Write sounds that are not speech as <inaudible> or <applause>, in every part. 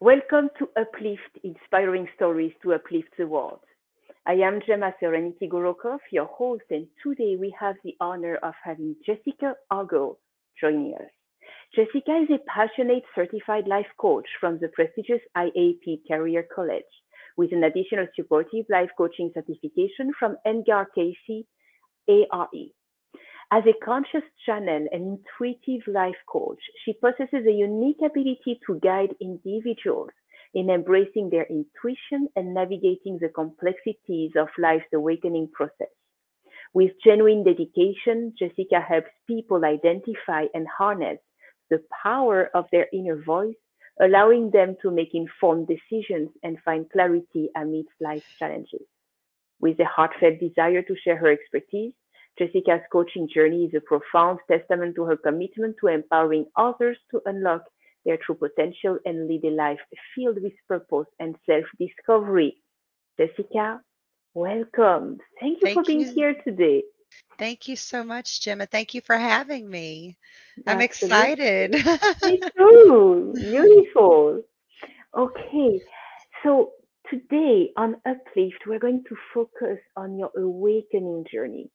Welcome to Uplift Inspiring Stories to Uplift the World. I am Gemma Serenity Gorokoff, your host, and today we have the honor of having Jessica Ogle joining us. Jessica is a passionate certified life coach from the prestigious IAP Career College, with an additional supportive life coaching certification from Edgar Cayce ARE. As a conscious channel and intuitive life coach, she possesses a unique ability to guide individuals in embracing their intuition and navigating the complexities of life's awakening process. With genuine dedication, Jessica helps people identify and harness the power of their inner voice, allowing them to make informed decisions and find clarity amidst life's challenges. With a heartfelt desire to share her expertise, Jessica's coaching journey is a profound testament to her commitment to empowering others to unlock their true potential and lead a life filled with purpose and self discovery. Jessica, welcome. Thank you Thank for being you. here today. Thank you so much, Gemma. Thank you for having me. I'm Absolutely. excited. Me <laughs> too. Beautiful. Okay, so today on Uplift, we're going to focus on your awakening journey.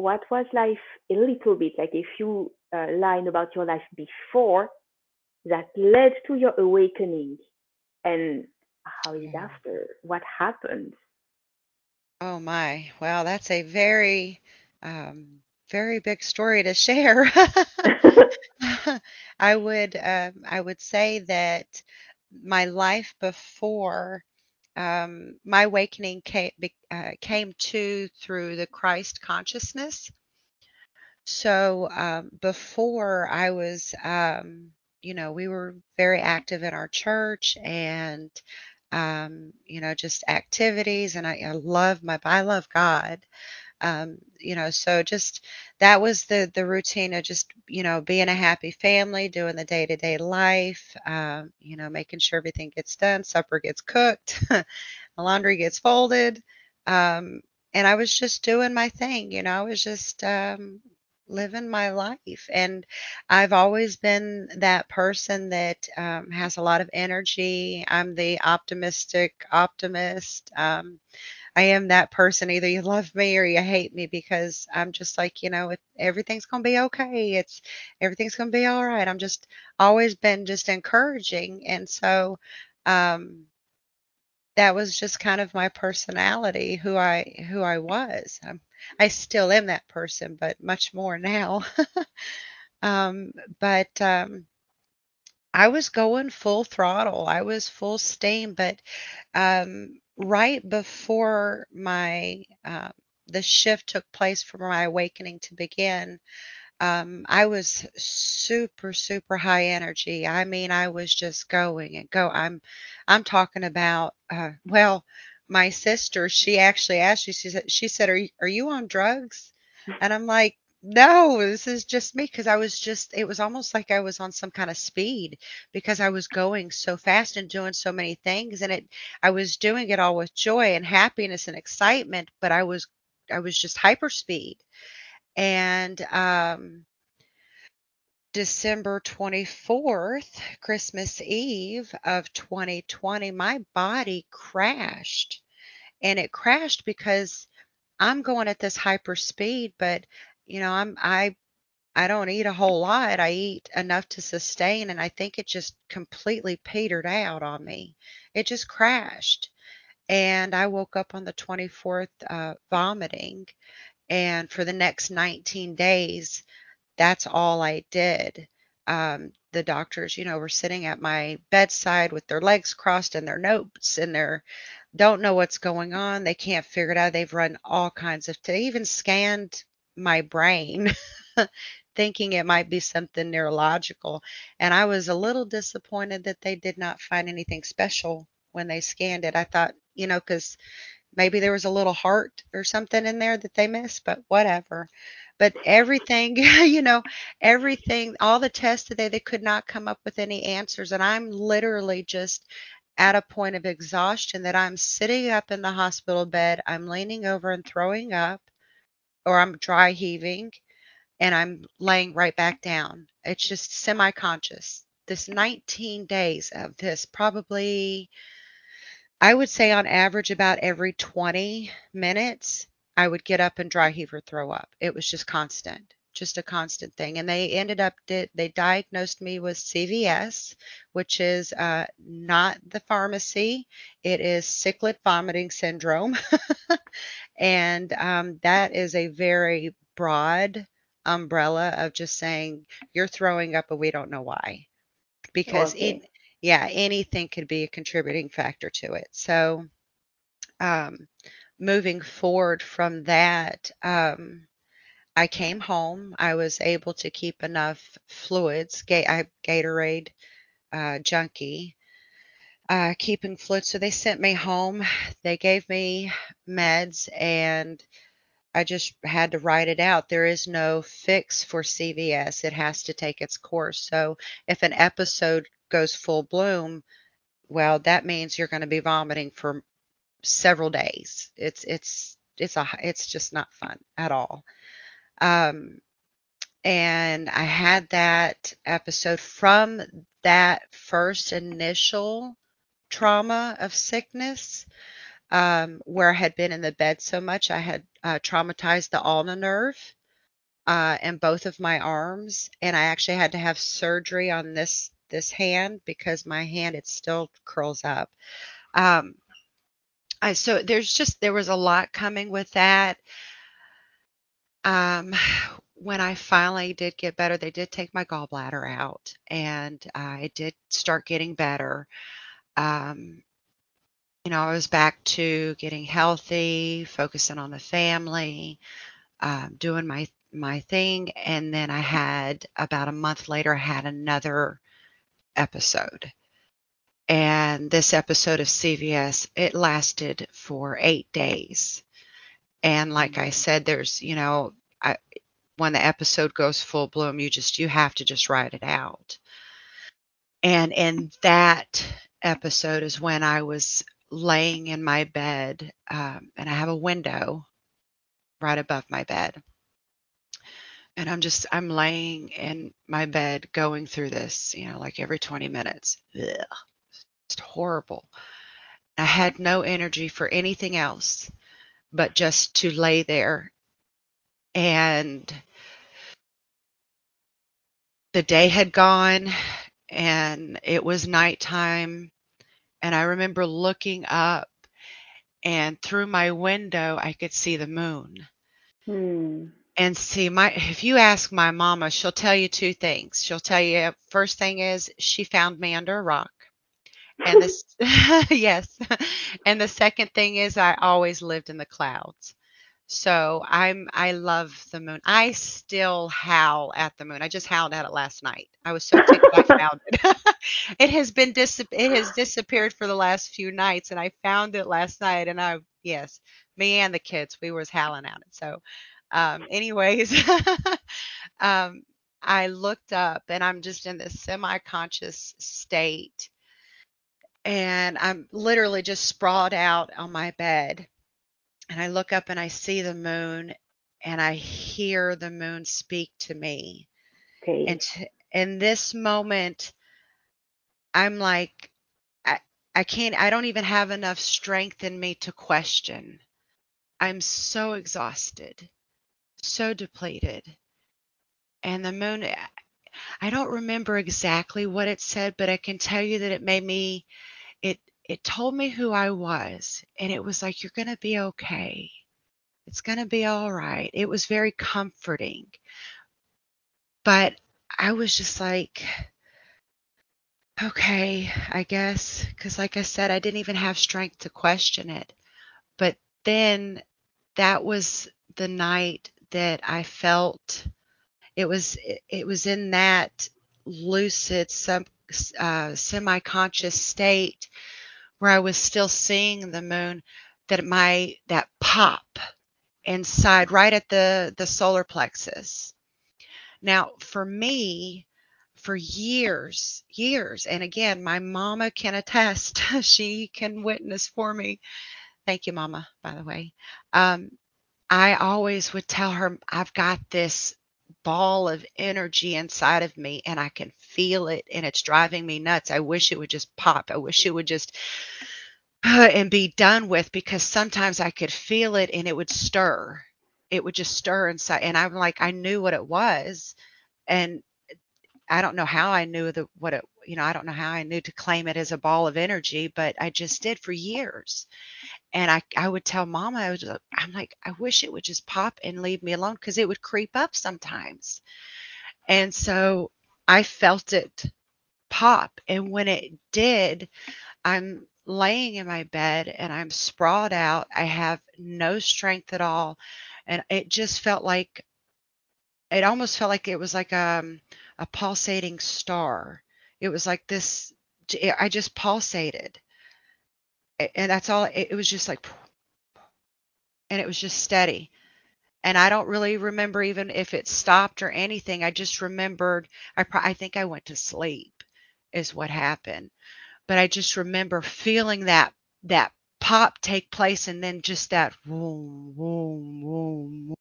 What was life a little bit like a few uh, line about your life before that led to your awakening and how is Yeah. after? What happened? Oh my. Well, that's a very, um, very big story to share. <laughs> <laughs> I would, um, I would say that my life before um, my awakening came, uh, came to through the Christ consciousness. So um, before I was, um, you know, we were very active in our church and, um, you know, just activities. And I, I love my, I love God. Um, you know, so just that was the the routine of just, you know, being a happy family, doing the day to day life, um, you know, making sure everything gets done, supper gets cooked, <laughs> laundry gets folded. Um, and I was just doing my thing, you know, I was just um, living my life. And I've always been that person that um, has a lot of energy. I'm the optimistic optimist. Um, I am that person. Either you love me or you hate me because I'm just like, you know, everything's going to be okay. It's everything's going to be all right. I'm just always been just encouraging. And so, um, that was just kind of my personality, who I who I was. Um, I still am that person, but much more now. <laughs> Um, but um, I was going full throttle. I was full steam, but um, right before my uh, the shift took place for my awakening to begin, um, I was super, super high energy. I mean, I was just going and go. I'm, I'm talking about. Uh, well, my sister, she actually asked me. She said, she said, "Are are you on drugs?" And I'm like, "No, this is just me." Because I was just, it was almost like I was on some kind of speed because I was going so fast and doing so many things, and it, I was doing it all with joy and happiness and excitement, but I was, I was just hyper speed and um December 24th, Christmas Eve of 2020, my body crashed. And it crashed because I'm going at this hyper speed, but you know, I'm I I don't eat a whole lot. I eat enough to sustain and I think it just completely petered out on me. It just crashed. And I woke up on the 24th uh, vomiting. And for the next 19 days, that's all I did. Um, the doctors, you know, were sitting at my bedside with their legs crossed and their notes and their don't know what's going on. They can't figure it out. They've run all kinds of, they even scanned my brain <laughs> thinking it might be something neurological. And I was a little disappointed that they did not find anything special when they scanned it. I thought, you know, because maybe there was a little heart or something in there that they missed, but whatever. But everything, <laughs> you know, everything, all the tests today, they could not come up with any answers. And I'm literally just at a point of exhaustion that I'm sitting up in the hospital bed, I'm leaning over and throwing up, or I'm dry heaving, and I'm laying right back down. It's just semi conscious. this 19 days of this probably I would say on average about every 20 minutes I would get up and dry heave or throw up. It was just constant, just a constant thing. And they ended up they diagnosed me with CVS, which is uh, not the pharmacy. It is cyclic vomiting syndrome, <laughs> and um, that is a very broad umbrella of just saying you're throwing up, but we don't know why because Okay. it, yeah, anything could be a contributing factor to it. So, um, moving forward from that, um, I came home. I was able to keep enough fluids. Ga- I Gatorade uh, junkie, uh, keeping fluids. So they sent me home. They gave me meds, and I just had to write it out. There is no fix for CVS. It has to take its course. So if an episode goes full bloom, well, that means you're going to be vomiting for several days. It's it's it's a it's just not fun at all. Um, and I had that episode from that first initial trauma of sickness um, where I had been in the bed so much, I had uh, traumatized the ulnar nerve uh, in both of my arms, and I actually had to have surgery on this this hand because my hand it still curls up. Um, I so there's just there was a lot coming with that. Um, when I finally did get better, they did take my gallbladder out, and uh, it did start getting better. Um, you know, I was back to getting healthy, focusing on the family, um, doing my my thing, and then I had about a month later, I had another episode. And this episode of CVS, it lasted for eight days. And like I said, there's, you know, I, when the episode goes full bloom, you just, you have to just write it out. And in that episode is when I was laying in my bed, um, and I have a window right above my bed. And I'm just, I'm laying in my bed going through this, you know, like every 20 minutes. Ugh, it's horrible. I had no energy for anything else but just to lay there. And the day had gone and it was nighttime. And I remember looking up and through my window, I could see the moon. Hmm. And see, my if you ask my mama, she'll tell you two things. She'll tell you first thing is she found me under a rock. And this <laughs> <laughs> yes. And the second thing is I always lived in the clouds. So I'm I love the moon. I still howl at the moon. I just howled at it last night. I was so ticked I <laughs> found it. <laughs> it has been dis it has disappeared for the last few nights and I found it last night and I yes, me and the kids, we was howling at it. So um anyways, <laughs> um I looked up and I'm just in this semi-conscious state and I'm literally just sprawled out on my bed and I look up and I see the moon and I hear the moon speak to me. okay. And t- in this moment, I'm like, I, I can't, I don't even have enough strength in me to question. I'm so exhausted, so depleted. And the moon, I don't remember exactly what it said, but I can tell you that it made me, it, it told me who I was. And it was like, you're going to be okay. It's going to be all right. It was very comforting. But I was just like, okay, I guess. Because, like I said, I didn't even have strength to question it. But then that was the night that I felt it was it was in that lucid sub, uh, semi-conscious state where I was still seeing the moon that my that pop inside right at the the solar plexus. Now for me for years years and again my mama can attest <laughs> she can witness for me. Thank you mama by the way. Um i always would tell her i've got this ball of energy inside of me and I can feel it and it's driving me nuts. I wish it would just pop. I wish it would just uh, and be done with because sometimes I could feel it and it would stir. It would just stir inside and I'm like I knew what it was and I don't know how I knew the what it you know I don't know how I knew to claim it as a ball of energy but I just did for years. And I I would tell mama I was I'm like I wish it would just pop and leave me alone cuz it would creep up sometimes. And so I felt it pop and when it did I'm laying in my bed and I'm sprawled out. I have no strength at all and it just felt like it almost felt like it was like um a pulsating star. It was like this I just pulsated. And that's all it, was just like and it was just steady. And I don't really remember even if it stopped or anything. I just remembered I I think I went to sleep is what happened. But I just remember feeling that that pop take place and then just that boom boom boom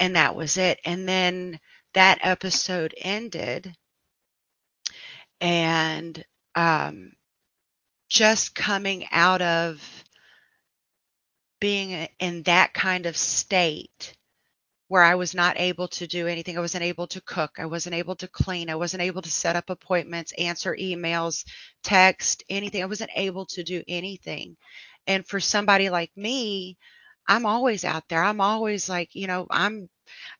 and that was it. And then that episode ended and um, just coming out of being in that kind of state where I was not able to do anything. I wasn't able to cook. I wasn't able to clean. I wasn't able to set up appointments, answer emails, text, anything. I wasn't able to do anything. And for somebody like me, I'm always out there. I'm always like, you know, I'm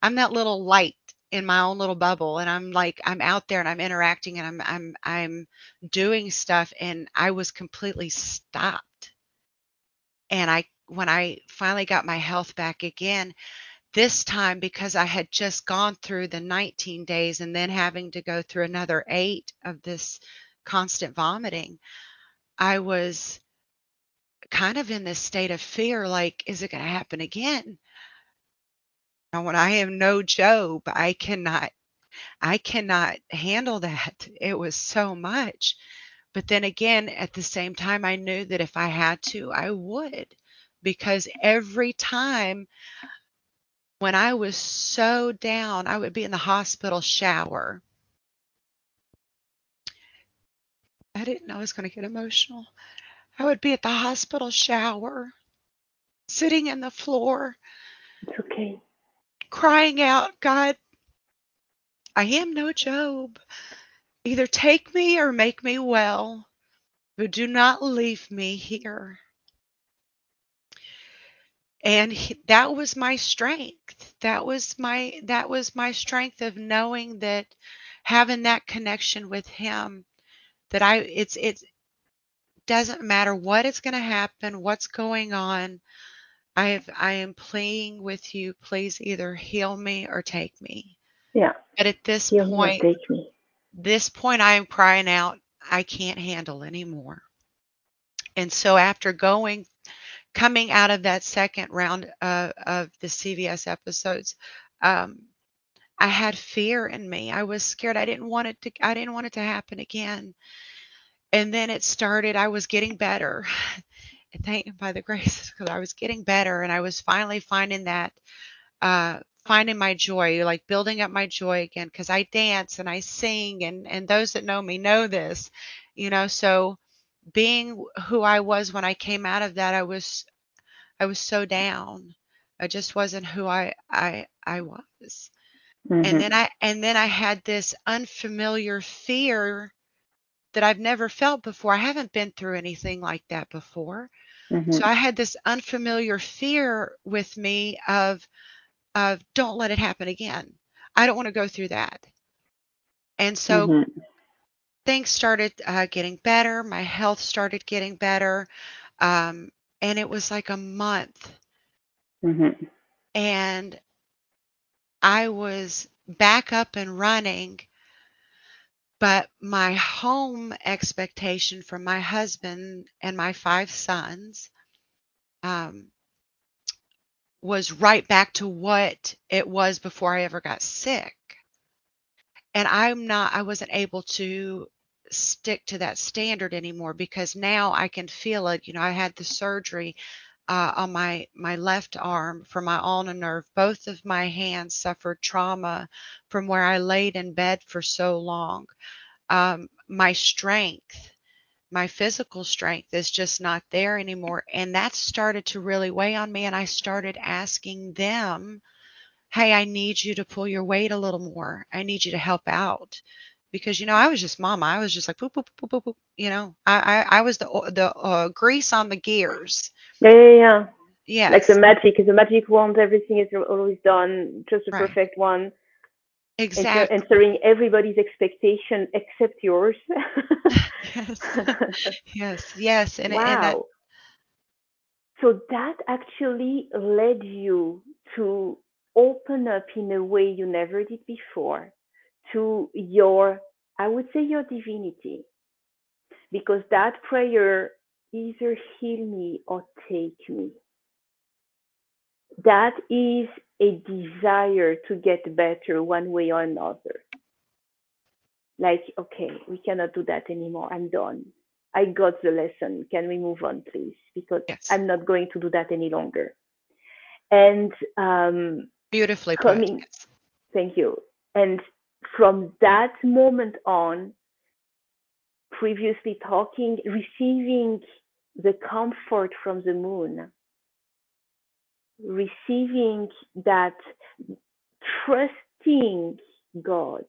I'm that little light in my own little bubble and I'm like I'm out there and I'm interacting and I'm I'm I'm doing stuff and I was completely stopped. And I when I finally got my health back again, this time because I had just gone through the 19 days and then having to go through another 8 of this constant vomiting, I was kind of in this state of fear like is it going to happen again? Now, when I am no Job, I cannot I cannot handle that. <laughs> It was so much. But then again, at the same time, I knew that if I had to, I would. Because every time when I was so down, I would be in the hospital shower. I didn't know I was going to get emotional. I would be at the hospital shower, sitting in the floor. It's okay crying out, God, I am no Job. Either take me or make me well, but do not leave me here. And he, that was my strength. That was my that was my strength of knowing that having that connection with him that I it's it doesn't matter what is going to happen, what's going on. I have I am pleading with you, please either heal me or take me. Yeah. But at this Heal point, take me. this point I am crying out, I can't handle anymore. And so after going coming out of that second round uh, of the CVS episodes, um, I had fear in me. I was scared. I didn't want it to I didn't want it to happen again. And then it started, I was getting better. Thank you by the <laughs> grace because I was getting better and I was finally finding that uh finding my joy, like building up my joy again because I dance and I sing and and those that know me know this, you know, so being who I was when I came out of that, I was I was so down. I just wasn't who I I I was. Mm-hmm. And then I and then I had this unfamiliar fear that I've never felt before. I haven't been through anything like that before. mm-hmm. So I had this unfamiliar fear with me of of don't let it happen again. I don't want to go through that. And so mm-hmm. things started uh, getting better. My health started getting better. Um, and it was like a month. Mm-hmm. And I was back up and running. But my home expectation from my husband and my five sons um, was right back to what it was before I ever got sick. And I'm not, I wasn't able to stick to that standard anymore because now I can feel it. You know, I had the surgery. Uh, on my my left arm from my ulnar nerve. Both of my hands suffered trauma from where I laid in bed for so long. Um, my strength, my physical strength, is just not there anymore, and that started to really weigh on me. And I started asking them, "Hey, I need you to pull your weight a little more. I need you to help out." Because you know, I was just mama. I was just like boop boop boop boop boop. You know, I I, I was the the uh, grease on the gears. Yeah, yeah, yeah. Yes. Like the magic, the magic wand, everything is always done, just the Right. perfect one. Exactly. answering everybody's expectation except yours. <laughs> Yes. <laughs> yes. Yes. And wow. and that, so that actually led you to open up in a way you never did before to your, I would say, your divinity. Because that prayer, either heal me or take me, that is a desire to get better one way or another. Like, okay, we cannot do that anymore. I'm done. I got the lesson. Can we move on, please? Because yes. I'm not going to do that any longer. And um, Beautifully put. coming, thank you. And from that moment on, previously talking, receiving the comfort from the moon, receiving that, trusting God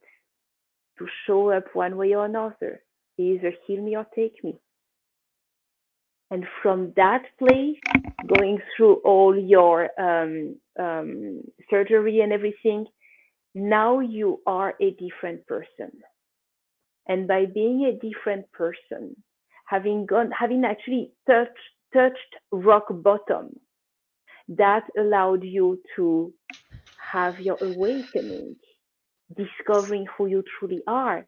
to show up one way or another, either heal me or take me. And from that place, going through all your um, um, surgery and everything, now you are a different person. And by being a different person, having gone, having actually touched touched rock bottom, that allowed you to have your awakening, discovering who you truly are.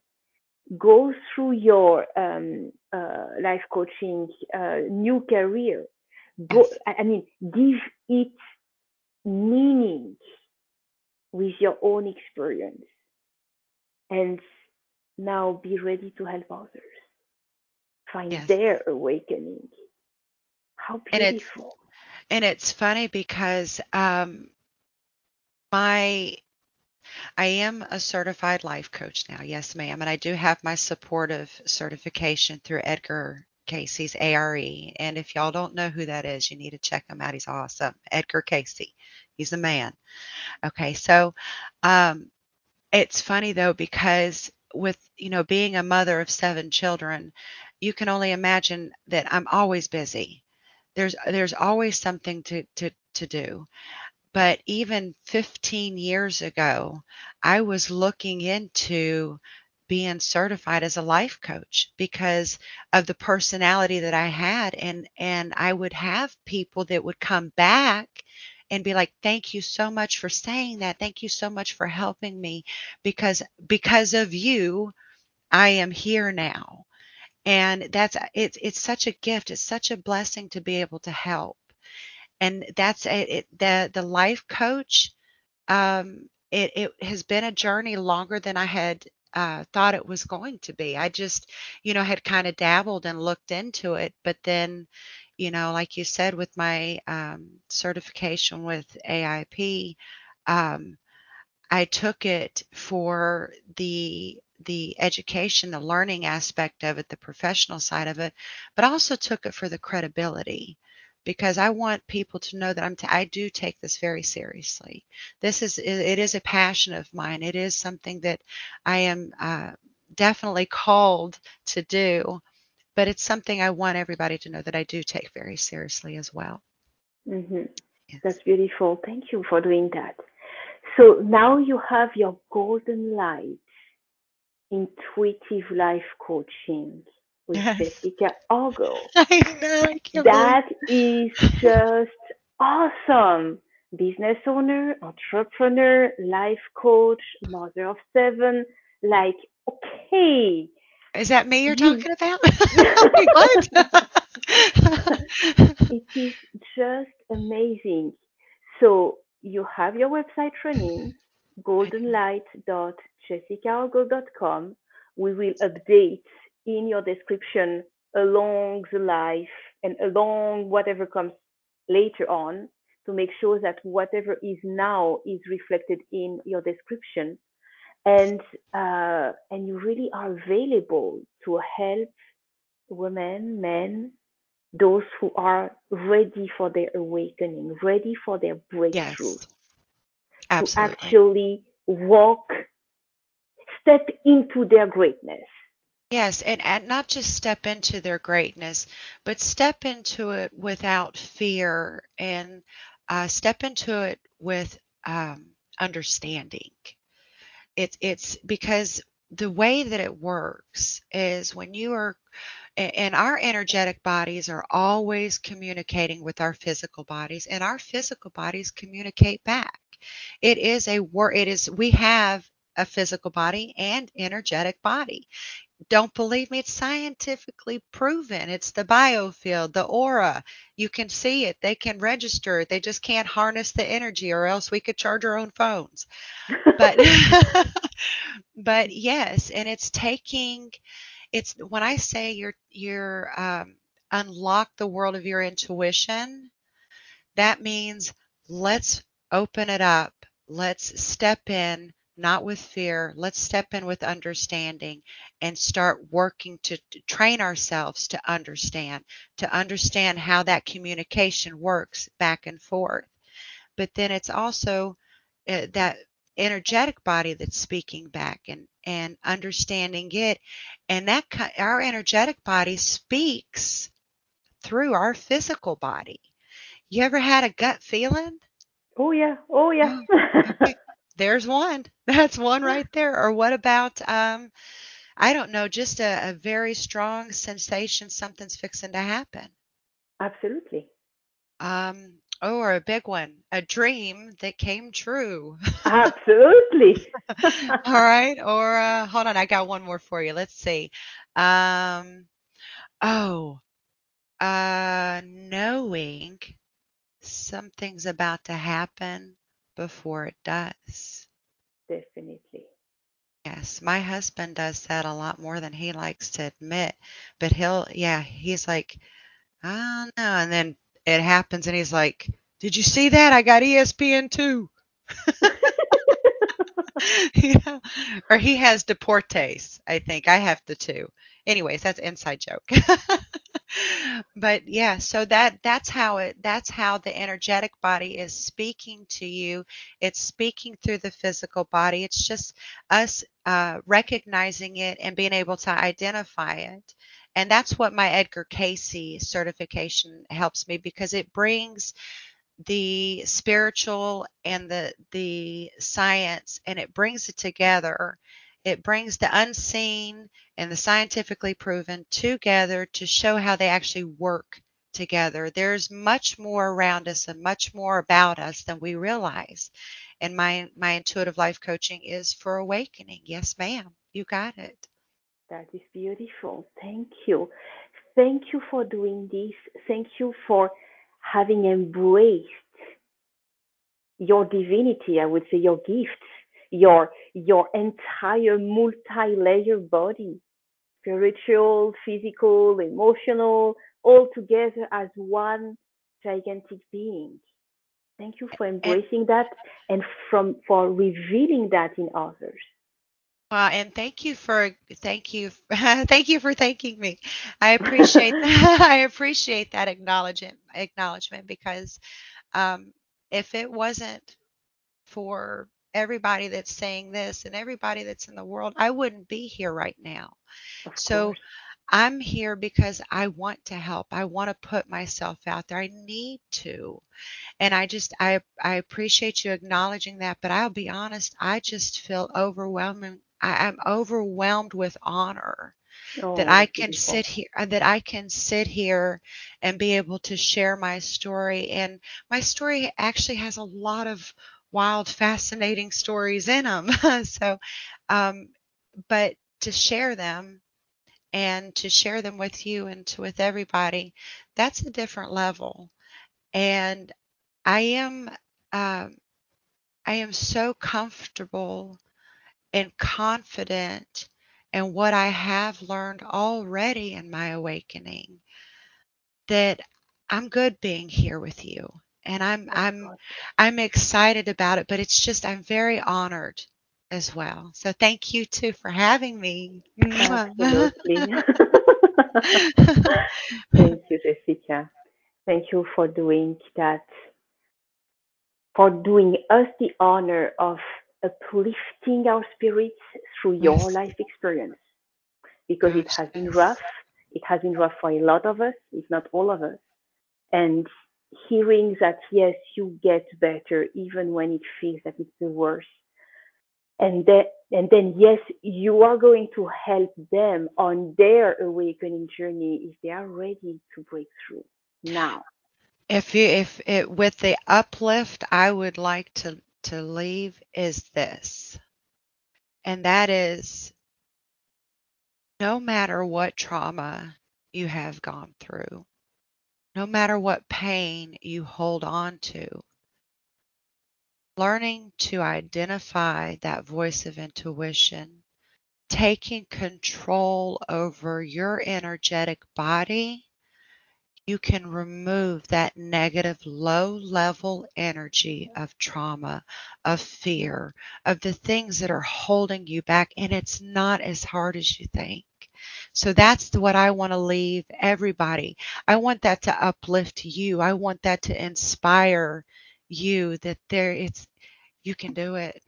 Go through your um, uh, life coaching uh, new career. Go, I I mean, give it meaning with your own experience, and now be ready to help others find Yes. their awakening. How And it's beautiful! and it's funny because um my I am a certified life coach now. Yes, ma'am. And I do have my supportive certification through Edgar Cayce's ARE. And if y'all don't know who that is, you need to check him out. He's awesome. Edgar Cayce. He's the man. Okay. So um it's funny though because with you know being a mother of seven children, you can only imagine that I'm always busy. There's there's always something to to to do. But even 15 years ago, I was looking into being certified as a life coach because of the personality that I had and and I would have people that would come back and be like thank you so much for saying that. Thank you so much for helping me because because of you I am here now. And that's it's it's such a gift. It's such a blessing to be able to help. And that's it, the the life coach um it it has been a journey longer than I had uh thought it was going to be. I just, you know, had kind of dabbled and looked into it, but then, you know, like you said with my um certification with AIP, um I took it for the the education, the learning aspect of it, the professional side of it, but also took it for the credibility because I want people to know that I'm t- I do take this very seriously. This is it is a passion of mine. It is something that I am uh, definitely called to do, but it's something I want everybody to know that I do take very seriously as well. hmm Yes. That's beautiful. Thank you for doing that. So now you have your golden light intuitive life coaching with Yes. Jessica Ogle. <laughs> I know. I can't believe. That is just awesome. Business owner, entrepreneur, life coach, mother of seven. Like, okay, Is that me you're you talking about? <laughs> What? <laughs> it is just amazing. So you have your website running, goldenlight.jessicaogle.com. We will update in your description along the life and along whatever comes later on to make sure that whatever is now is reflected in your description and uh, and you really are available to help women men those who are ready for their awakening ready for their breakthrough Yes. to actually walk step into their greatness Yes, and, and not just step into their greatness, but step into it without fear and uh, step into it with um, understanding. It's it's because the way that it works is when you are and our energetic bodies are always communicating with our physical bodies and our physical bodies communicate back. It is a war it is we have a physical body and energetic body don't believe me? It's scientifically proven. It's the biofield, the aura. You can see it. They can register it. They just can't harness the energy, or else we could charge our own phones. But <laughs> but yes, and it's taking it's when I say you're you're um, unlock the world of your intuition, that means let's open it up. Let's step in, not with fear. Let's step in with understanding and start working to, to train ourselves to understand, to understand how that communication works back and forth. But then it's also uh, that energetic body that's speaking back and and understanding it and that our energetic body speaks through our physical body you ever had a gut feeling? oh yeah oh yeah Oh, okay. <laughs> There's one. <laughs> That's one right there. Or what about, um, I don't know, just a, a very strong sensation something's fixing to happen. absolutely Um, oh, or a big one, a dream that came true. absolutely <laughs> All right. Or uh, hold on, I got one more for you. Let's see. Um, oh, uh, knowing something's about to happen before it does. definitely Yes, my husband does that a lot more than he likes to admit. But he'll, yeah, he's like, I don't know. And then it happens and he's like, Did you see that? I got ESPN too. <laughs> <laughs> you know? Or he has Deportes, I think. I have the two. Anyways, that's inside joke. <laughs> but yeah, so that that's how it that's how the energetic body is speaking to you. It's speaking through the physical body. It's just us uh, recognizing it and being able to identify it. And that's what my Edgar Cayce certification helps me because it brings the spiritual and the the science and it brings it together it brings the unseen and the scientifically proven together to show how they actually work together. There's much more around us and much more about us than we realize. And my my intuitive life coaching is for awakening. Yes ma'am you got it. That is beautiful. Thank you. Thank you for doing this. Thank you for having embraced your divinity, I would say your gifts, your your entire multi-layer body, spiritual, physical, emotional, all together as one gigantic being. Thank you for and embracing that and from for revealing that in others. Well, and thank you for thank you <laughs> thank you for thanking me. I appreciate <laughs> that. <laughs> I appreciate that acknowledgement acknowledgement because um, if it wasn't for everybody that's saying this and everybody that's in the world, I wouldn't be here right now. So. I'm here because I want to help. I want to put myself out there. I need to. And I just I I appreciate you acknowledging that, but I'll be honest, I just feel overwhelming. I, I'm overwhelmed with honor that Oh, I can beautiful. sit here uh, that I can sit here and be able to share my story. And my story actually has a lot of wild, fascinating stories in them. <laughs> so, um, but to share them and to share them with you and to, with everybody, that's a different level. And I am um, I am so comfortable and confident in what I have learned already in my awakening that I'm good being here with you. And I'm I'm. I'm excited about it, but it's just I'm very honored as well. So thank you too for having me. Absolutely. <laughs> Thank you, Jessica. Thank you for doing that, for doing us the honor of uplifting our spirits through your Yes. life experience. Because it has been rough. It has been rough for a lot of us, if not all of us. And hearing that, yes, you get better even when it feels that it's the worst. And then, and then, yes, you are going to help them on their awakening journey if they are ready to break through now. If you if it with the uplift I would like to to leave is this. And that is no matter what trauma you have gone through, no matter what pain you hold on to, learning to identify that voice of intuition, taking control over your energetic body, you can remove that negative low level energy of trauma, of fear, of the things that are holding you back. And it's not as hard as you think. So that's what I want to leave everybody. I want that to uplift you. I want that to inspire you that there it's you can do it.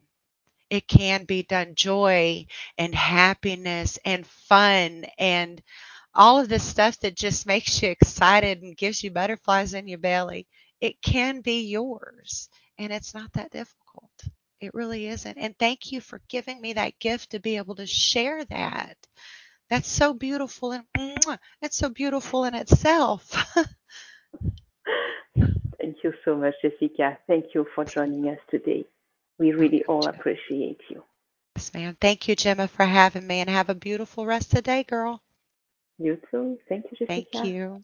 It can be done. Joy and happiness and fun and all of the stuff that just makes you excited and gives you butterflies in your belly. It can be yours. And it's not that difficult. It really isn't. And thank you for giving me that gift to be able to share that. That's so beautiful and it's so beautiful in itself. <laughs> Thank you so much, Jessica. Thank you for joining us today. We really all appreciate you. yes, ma'am. Thank you, Gemma, for having me and have a beautiful rest of the day, girl. You too. Thank you, Jessica. Thank you.